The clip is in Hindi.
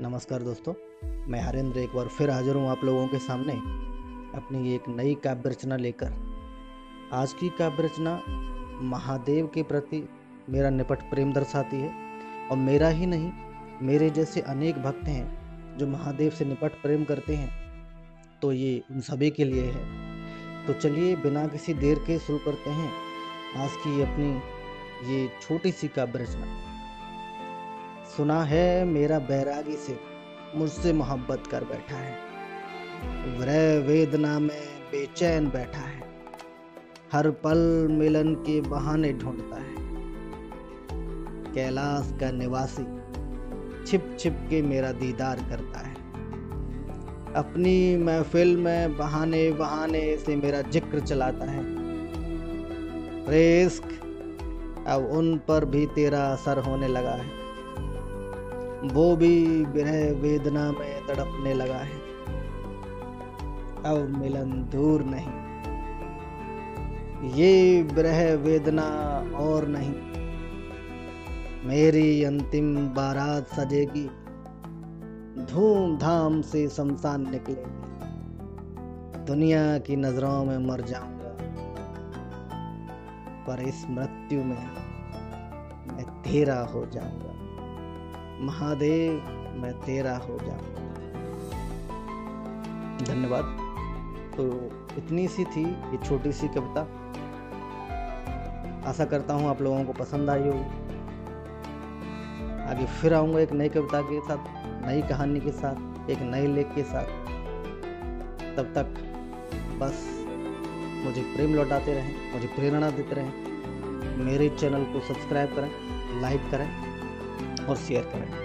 नमस्कार दोस्तों, मैं हरेंद्र एक बार फिर हाजिर हूँ आप लोगों के सामने अपनी एक नई काव्य रचना लेकर। आज की काव्य रचना महादेव के प्रति मेरा निपट प्रेम दर्शाती है और मेरा ही नहीं, मेरे जैसे अनेक भक्त हैं जो महादेव से निपट प्रेम करते हैं। तो ये उन सभी के लिए है। तो चलिए बिना किसी देर के शुरू करते हैं आज की अपनी ये छोटी सी काव्य रचना। सुना है, मेरा बैरागी से मुझसे मोहब्बत कर बैठा है। वह वेदना में बेचैन बैठा है। हर पल मिलन के बहाने ढूंढता है। कैलाश का निवासी छिप छिप के मेरा दीदार करता है। अपनी महफिल में बहाने बहाने से मेरा ज़िक्र चलाता है। रिस्क, अब उन पर भी तेरा असर होने लगा है। वो भी विरह वेदना में तड़पने लगा है। अब मिलन दूर नहीं। ये विरह वेदना और नहीं। मेरी अंतिम बारात सजेगी। धूमधाम से शमशान निकलेगी। दुनिया की नज़रों में मर जाऊँगा। पर इस मृत्यु में मैं तेरा हो जाऊँगा। महादेव, मैं तेरा हो जाऊँगा धन्यवाद। तो इतनी सी थी, ये छोटी सी कविता। आशा करता हूँ आप लोगों को पसंद आई होगी। आगे फिर आऊँगा एक नई कविता के साथ, नई कहानी के साथ, एक नए लेख के साथ। तब तक बस मुझे प्रेम लौटाते रहें, मुझे प्रेरणा देते रहें। मेरे चैनल को सब्सक्राइब करें, लाइक करें और शेयर करें।